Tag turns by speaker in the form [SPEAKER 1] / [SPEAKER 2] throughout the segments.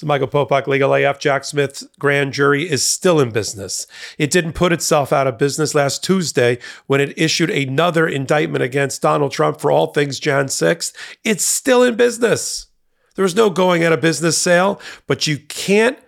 [SPEAKER 1] So Michael Popok, Legal AF, Jack Smith's grand jury is still in business. It didn't put itself out of business last Tuesday when it issued another indictment against Donald Trump for all things Jan 6th. It's still in business. There was no going out of business sale, but you can't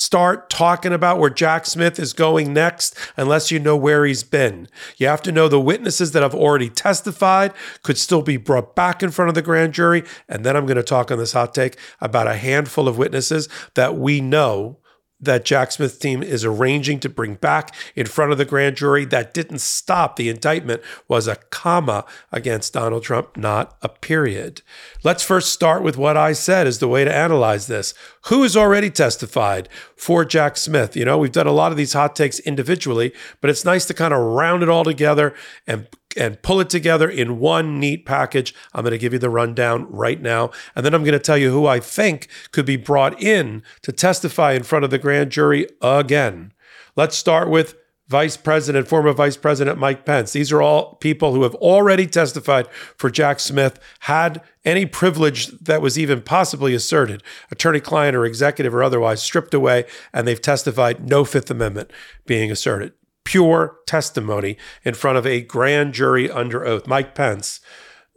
[SPEAKER 1] start talking about where Jack Smith is going next unless you know where he's been. You have to know the witnesses that have already testified could still be brought back in front of the grand jury. And then I'm going to talk on this hot take about a handful of witnesses that we know that Jack Smith team is arranging to bring back in front of the grand jury that didn't stop the indictment was a comma against Donald Trump, not a period. Let's first start with what I said is the way to analyze this. Who has already testified for Jack Smith? You know, we've done a lot of these hot takes individually, but it's nice to kind of round it all together and and pull it together in one neat package. I'm going to give you the rundown right now. And then I'm going to tell you who I think could be brought in to testify in front of the grand jury again. Let's start with Vice President, former Vice President Mike Pence. These are all people who have already testified for Jack Smith, had any privilege that was even possibly asserted, attorney client or executive or otherwise, stripped away, and they've testified no Fifth Amendment being asserted pure testimony in front of a grand jury under oath. Mike Pence,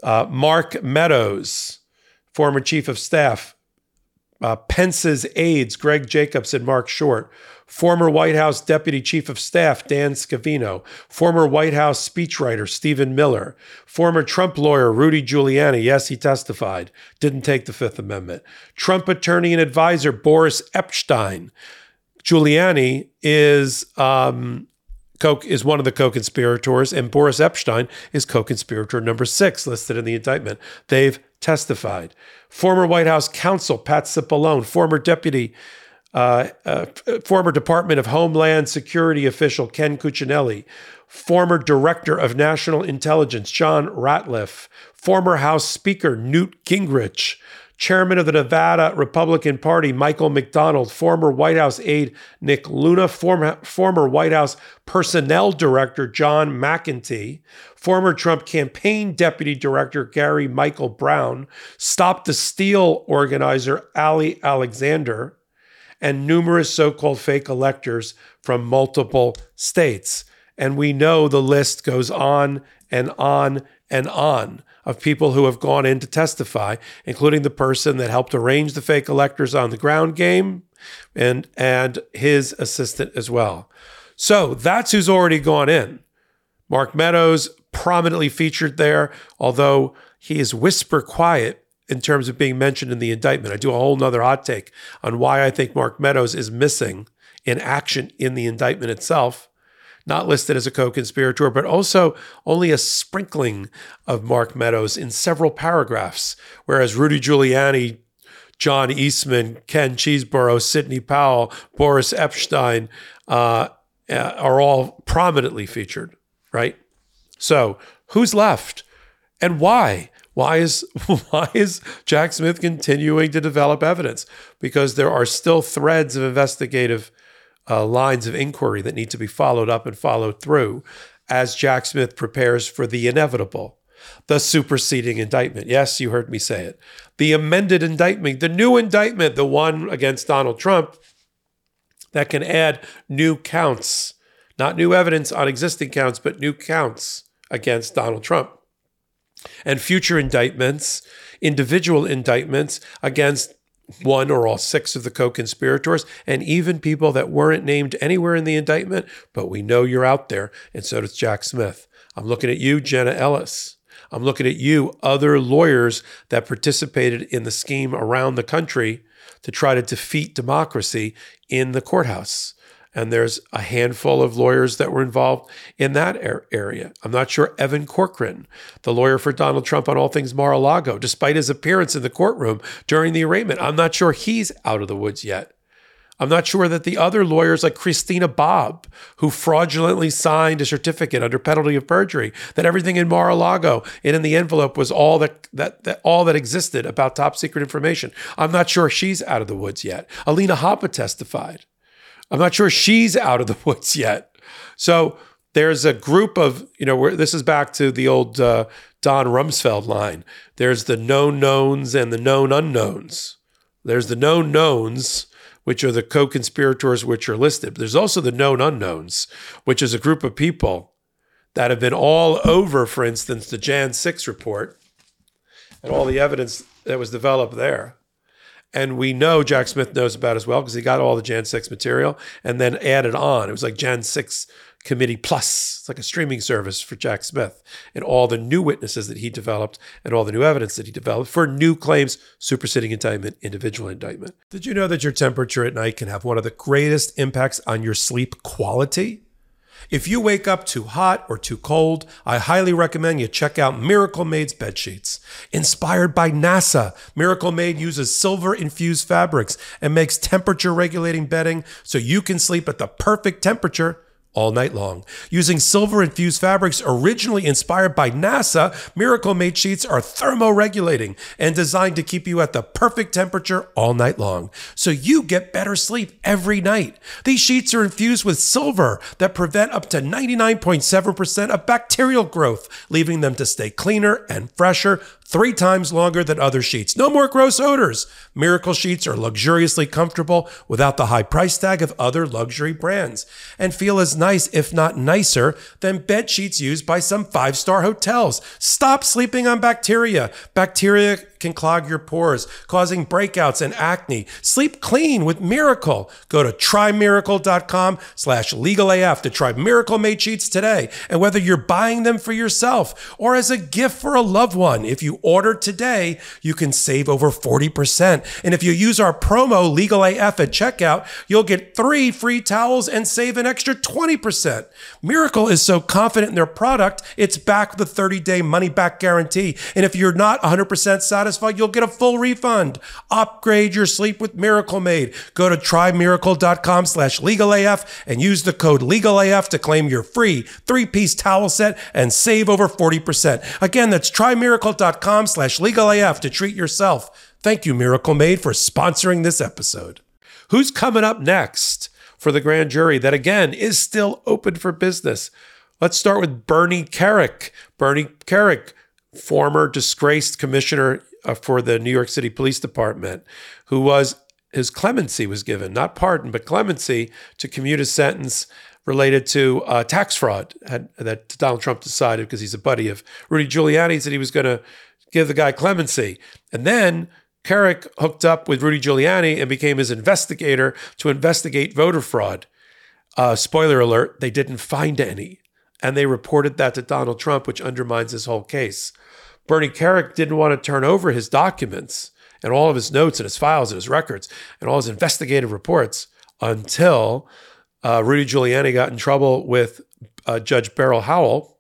[SPEAKER 1] uh, Mark Meadows, former chief of staff, uh, Pence's aides, Greg Jacobs and Mark Short, former White House Deputy Chief of Staff Dan Scavino, former White House speechwriter Stephen Miller, former Trump lawyer Rudy Giuliani, yes, he testified, didn't take the Fifth Amendment, Trump attorney and advisor Boris Epshteyn. Giuliani is um, Koch is one of the co-conspirators, and Boris Epshteyn is co-conspirator number six listed in the indictment. They've testified. Former White House counsel Pat Cipollone, former deputy, uh, uh, former Department of Homeland Security official Ken Cuccinelli, former director of national intelligence John Ratcliffe, former House Speaker Newt Gingrich, Chairman of the Nevada Republican Party, Michael McDonald, former White House aide Nick Luna, former, former White House Personnel Director John McEntee, former Trump campaign deputy director Gary Michael Brown, Stop the Steal organizer Ali Alexander, and numerous so called fake electors from multiple states. And we know the list goes on and on and on of people who have gone in to testify, including the person that helped arrange the fake electors on the ground game and and his assistant as well. So that's who's already gone in. Mark Meadows prominently featured there, although he is whisper quiet in terms of being mentioned in the indictment. I do a whole nother hot take on why I think Mark Meadows is missing in action in the indictment itself not listed as a co conspirator, but also only a sprinkling of Mark Meadows in several paragraphs, whereas Rudy Giuliani, John Eastman, Ken Chesebro, Sidney Powell, Boris Epshteyn uh, uh, are all prominently featured, right? So who's left and why? Why is why is Jack Smith continuing to develop evidence? Because there are still threads of investigative uh, lines of inquiry that need to be followed up and followed through as Jack Smith prepares for the inevitable, the superseding indictment. Yes, you heard me say it. The amended indictment, the new indictment, the one against Donald Trump that can add new counts, not new evidence on existing counts, but new counts against Donald Trump. And future indictments, individual indictments against one or all six of the co conspirators, and even people that weren't named anywhere in the indictment, but we know you're out there, and so does Jack Smith. I'm looking at you, Jenna Ellis. I'm looking at you, other lawyers that participated in the scheme around the country to try to defeat democracy in the courthouse and there's a handful of lawyers that were involved in that area. I'm not sure Evan Corcoran, the lawyer for Donald Trump on all things Mar-a-Lago, despite his appearance in the courtroom during the arraignment, I'm not sure he's out of the woods yet. I'm not sure that the other lawyers like Christina Bobb, who fraudulently signed a certificate under penalty of perjury, that everything in Mar-a-Lago and in the envelope was all that, that, that all that existed about top secret information. I'm not sure she's out of the woods yet. Alina Habba testified. I'm not sure she's out of the woods yet. So there's a group of, you know, this is back to the old uh, Don Rumsfeld line. There's the known knowns and the known unknowns. There's the known knowns, which are the co conspirators which are listed. There's also the known unknowns, which is a group of people that have been all over, for instance, the Jan 6 report and all the evidence that was developed there. And we know Jack Smith knows about as well because he got all the Jan 6 material and then added on. It was like Jan 6 Committee Plus. It's like a streaming service for Jack Smith and all the new witnesses that he developed and all the new evidence that he developed for new claims, superseding indictment, individual indictment. Did you know that your temperature at night can have one of the greatest impacts on your sleep quality? If you wake up too hot or too cold, I highly recommend you check out Miracle Made's bed sheets. Inspired by NASA, Miracle Made uses silver infused fabrics and makes temperature regulating bedding so you can sleep at the perfect temperature all night long. Using silver infused fabrics originally inspired by NASA, Miracle Made sheets are thermoregulating and designed to keep you at the perfect temperature all night long. So you get better sleep every night. These sheets are infused with silver that prevent up to 99.7% of bacterial growth, leaving them to stay cleaner and fresher three times longer than other sheets. No more gross odors. Miracle sheets are luxuriously comfortable without the high price tag of other luxury brands and feel as nice, if not nicer, than bed sheets used by some five star hotels. Stop sleeping on bacteria. Bacteria can clog your pores, causing breakouts and acne. Sleep clean with Miracle. Go to trymiracle.com slash legalaf to try Miracle Made Sheets today. And whether you're buying them for yourself or as a gift for a loved one, if you order today, you can save over 40%. And if you use our promo LegalAF at checkout, you'll get three free towels and save an extra 20%. Miracle is so confident in their product, it's back with a 30 day money back guarantee. And if you're not 100% satisfied, you'll get a full refund. Upgrade your sleep with Miracle Made. Go to trymiracle.com slash legalaf and use the code legalaf to claim your free three-piece towel set and save over 40%. Again, that's trymiracle.com slash legalaf to treat yourself. Thank you, Miracle Made, for sponsoring this episode. Who's coming up next for the grand jury that, again, is still open for business? Let's start with Bernie Kerik. Bernie Kerik, former disgraced commissioner uh, for the New York City Police Department, who was his clemency was given, not pardon, but clemency to commute a sentence related to uh, tax fraud that Donald Trump decided because he's a buddy of Rudy Giuliani that he was going to give the guy clemency, and then. Kerik hooked up with Rudy Giuliani and became his investigator to investigate voter fraud. Uh, spoiler alert, they didn't find any. And they reported that to Donald Trump, which undermines his whole case. Bernie Kerik didn't want to turn over his documents and all of his notes and his files and his records and all his investigative reports until uh, Rudy Giuliani got in trouble with uh, Judge Beryl Howell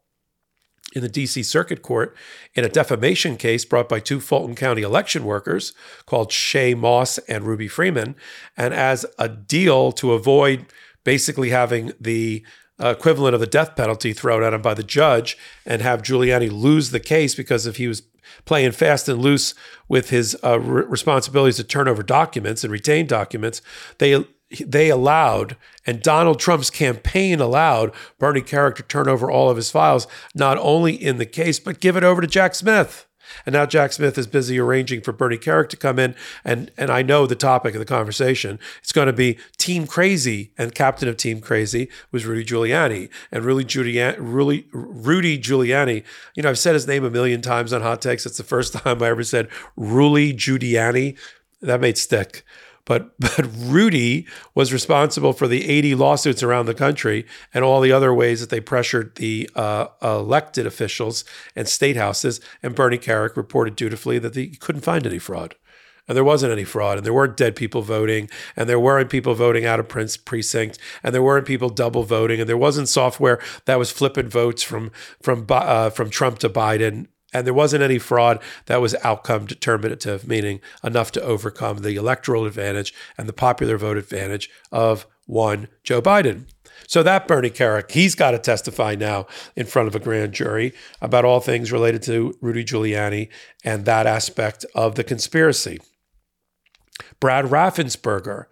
[SPEAKER 1] in the DC Circuit Court in a defamation case brought by two Fulton County election workers called Shaye Moss and Ruby Freeman. And as a deal to avoid basically having the equivalent of the death penalty thrown at him by the judge and have Giuliani lose the case because if he was playing fast and loose with his uh, re- responsibilities to turn over documents and retain documents, they they allowed and Donald Trump's campaign allowed Bernie Kerik to turn over all of his files, not only in the case but give it over to Jack Smith. And now Jack Smith is busy arranging for Bernie Kerik to come in. And, and I know the topic of the conversation. It's going to be Team Crazy. And captain of Team Crazy was Rudy Giuliani. And Rudy Giuliani, Rudy, Rudy Giuliani, you know, I've said his name a million times on Hot Takes. It's the first time I ever said Rudy Giuliani. That made stick. But but Rudy was responsible for the 80 lawsuits around the country and all the other ways that they pressured the uh, elected officials and state houses. And Bernie Kerik reported dutifully that he couldn't find any fraud. And there wasn't any fraud, and there weren't dead people voting, and there weren't people voting out of Prince precinct, and there weren't people double voting, and there wasn't software that was flipping votes from from uh, from Trump to Biden and there wasn't any fraud that was outcome determinative, meaning enough to overcome the electoral advantage and the popular vote advantage of one Joe Biden. So that Bernie Kerik, he's got to testify now in front of a grand jury about all things related to Rudy Giuliani and that aspect of the conspiracy. Brad Raffensperger,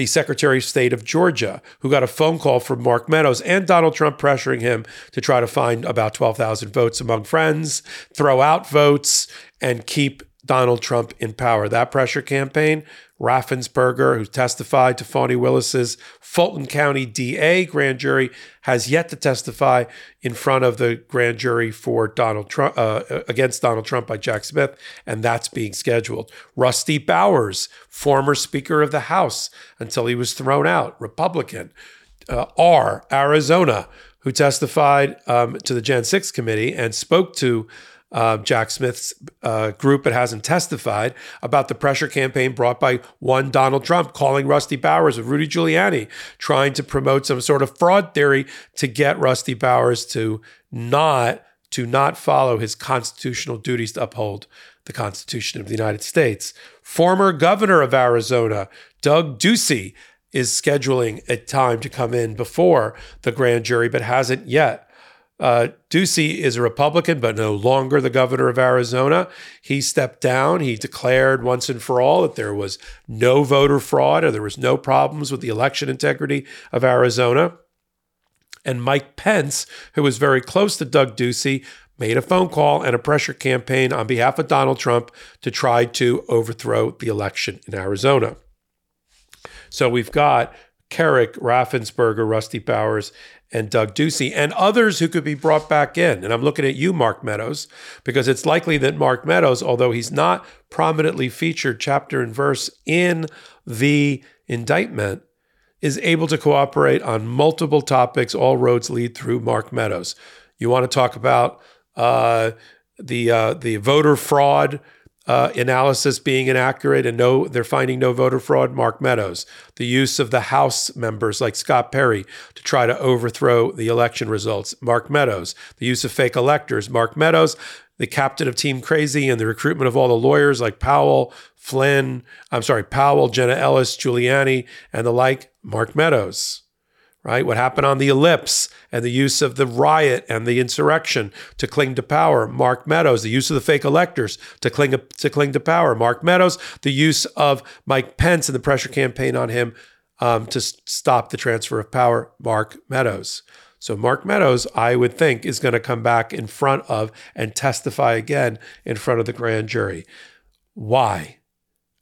[SPEAKER 1] the Secretary of State of Georgia, who got a phone call from Mark Meadows and Donald Trump pressuring him to try to find about 12,000 votes among friends, throw out votes, and keep Donald Trump in power. That pressure campaign, Raffensperger, who testified to Fani Willis's Fulton County DA grand jury, has yet to testify in front of the grand jury for Donald Trump uh, against Donald Trump by Jack Smith, and that's being scheduled. Rusty Bowers, former Speaker of the House until he was thrown out, Republican. Uh, R, Arizona, who testified um, to the Jan 6 committee and spoke to uh, Jack Smith's uh, group but hasn't testified about the pressure campaign brought by one Donald Trump, calling Rusty Bowers of Rudy Giuliani, trying to promote some sort of fraud theory to get Rusty Bowers to not to not follow his constitutional duties to uphold the Constitution of the United States. Former governor of Arizona, Doug Ducey, is scheduling a time to come in before the grand jury, but hasn't yet. Uh, Ducey is a Republican, but no longer the governor of Arizona. He stepped down. He declared once and for all that there was no voter fraud or there was no problems with the election integrity of Arizona. And Mike Pence, who was very close to Doug Ducey, made a phone call and a pressure campaign on behalf of Donald Trump to try to overthrow the election in Arizona. So we've got Kerik, Raffensperger, Rusty Bowers, and Doug Ducey and others who could be brought back in. And I'm looking at you, Mark Meadows, because it's likely that Mark Meadows, although he's not prominently featured chapter and verse in the indictment, is able to cooperate on multiple topics. All roads lead through Mark Meadows. You want to talk about uh, the uh, the voter fraud uh, analysis being inaccurate and no, they're finding no voter fraud. Mark Meadows, the use of the House members like Scott Perry to try to overthrow the election results. Mark Meadows, the use of fake electors. Mark Meadows, the captain of Team Crazy and the recruitment of all the lawyers like Powell, Flynn, I'm sorry, Powell, Jenna Ellis, Giuliani, and the like. Mark Meadows right? What happened on the ellipse and the use of the riot and the insurrection to cling to power. Mark Meadows, the use of the fake electors to cling to cling to power. Mark Meadows, the use of Mike Pence and the pressure campaign on him um, to stop the transfer of power. Mark Meadows. So Mark Meadows, I would think, is going to come back in front of and testify again in front of the grand jury. Why?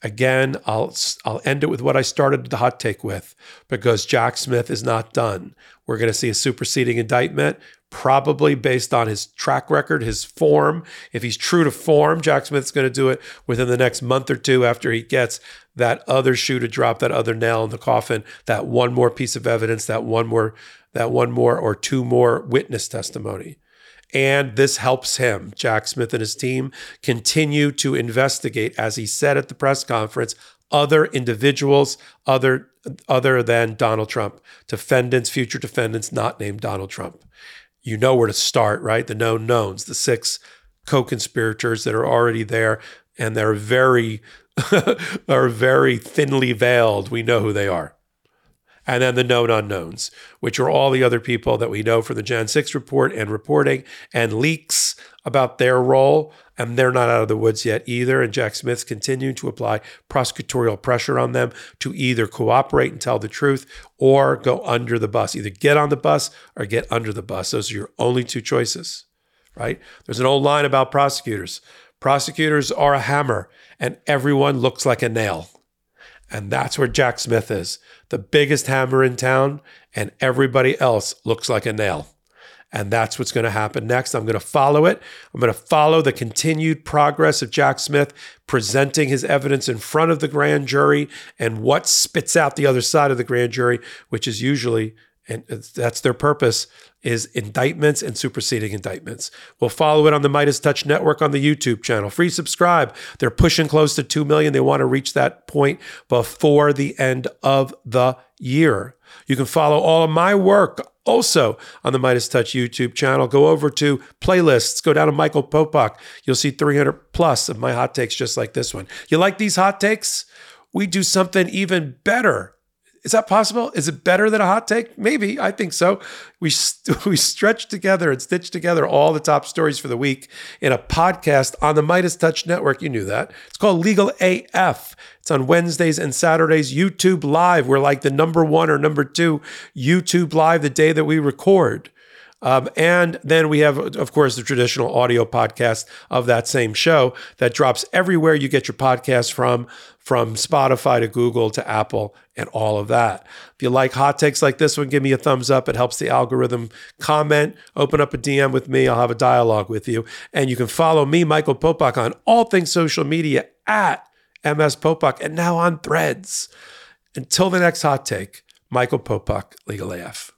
[SPEAKER 1] Again, I'll I'll end it with what I started the hot take with because Jack Smith is not done. We're going to see a superseding indictment, probably based on his track record, his form. If he's true to form, Jack Smith's going to do it within the next month or two after he gets that other shoe to drop, that other nail in the coffin, that one more piece of evidence, that one more, that one more or two more witness testimony. And this helps him, Jack Smith and his team, continue to investigate, as he said at the press conference, other individuals other, other than Donald Trump, defendants, future defendants not named Donald Trump. You know where to start, right? The known knowns, the six co conspirators that are already there, and they're very, are very thinly veiled. We know who they are and then the known unknowns, which are all the other people that we know from the Jan 6 report and reporting and leaks about their role. And they're not out of the woods yet either. And Jack Smith's continuing to apply prosecutorial pressure on them to either cooperate and tell the truth or go under the bus. Either get on the bus or get under the bus. Those are your only two choices, right? There's an old line about prosecutors. Prosecutors are a hammer and everyone looks like a nail. And that's where Jack Smith is the biggest hammer in town, and everybody else looks like a nail. And that's what's going to happen next. I'm going to follow it. I'm going to follow the continued progress of Jack Smith presenting his evidence in front of the grand jury and what spits out the other side of the grand jury, which is usually, and that's their purpose, is indictments and superseding indictments. We'll follow it on the MeidasTouch Network on the YouTube channel. Free subscribe. They're pushing close to 2 million. They want to reach that point before the end of the year. You can follow all of my work also on the MeidasTouch YouTube channel. Go over to playlists, go down to Michael Popok. You'll see 300 plus of my hot takes just like this one. You like these hot takes? We do something even better is that possible? Is it better than a hot take? Maybe. I think so. We we stretch together and stitch together all the top stories for the week in a podcast on the MeidasTouch Network. You knew that. It's called Legal AF. It's on Wednesdays and Saturdays. YouTube Live. We're like the number one or number two YouTube Live the day that we record. Um, and then we have, of course, the traditional audio podcast of that same show that drops everywhere you get your podcast from, from Spotify to Google to Apple and all of that. If you like hot takes like this one, give me a thumbs up. It helps the algorithm comment. Open up a DM with me. I'll have a dialogue with you. And you can follow me, Michael Popok, on all things social media at MS Popok and now on threads. Until the next hot take, Michael Popok, Legal AF.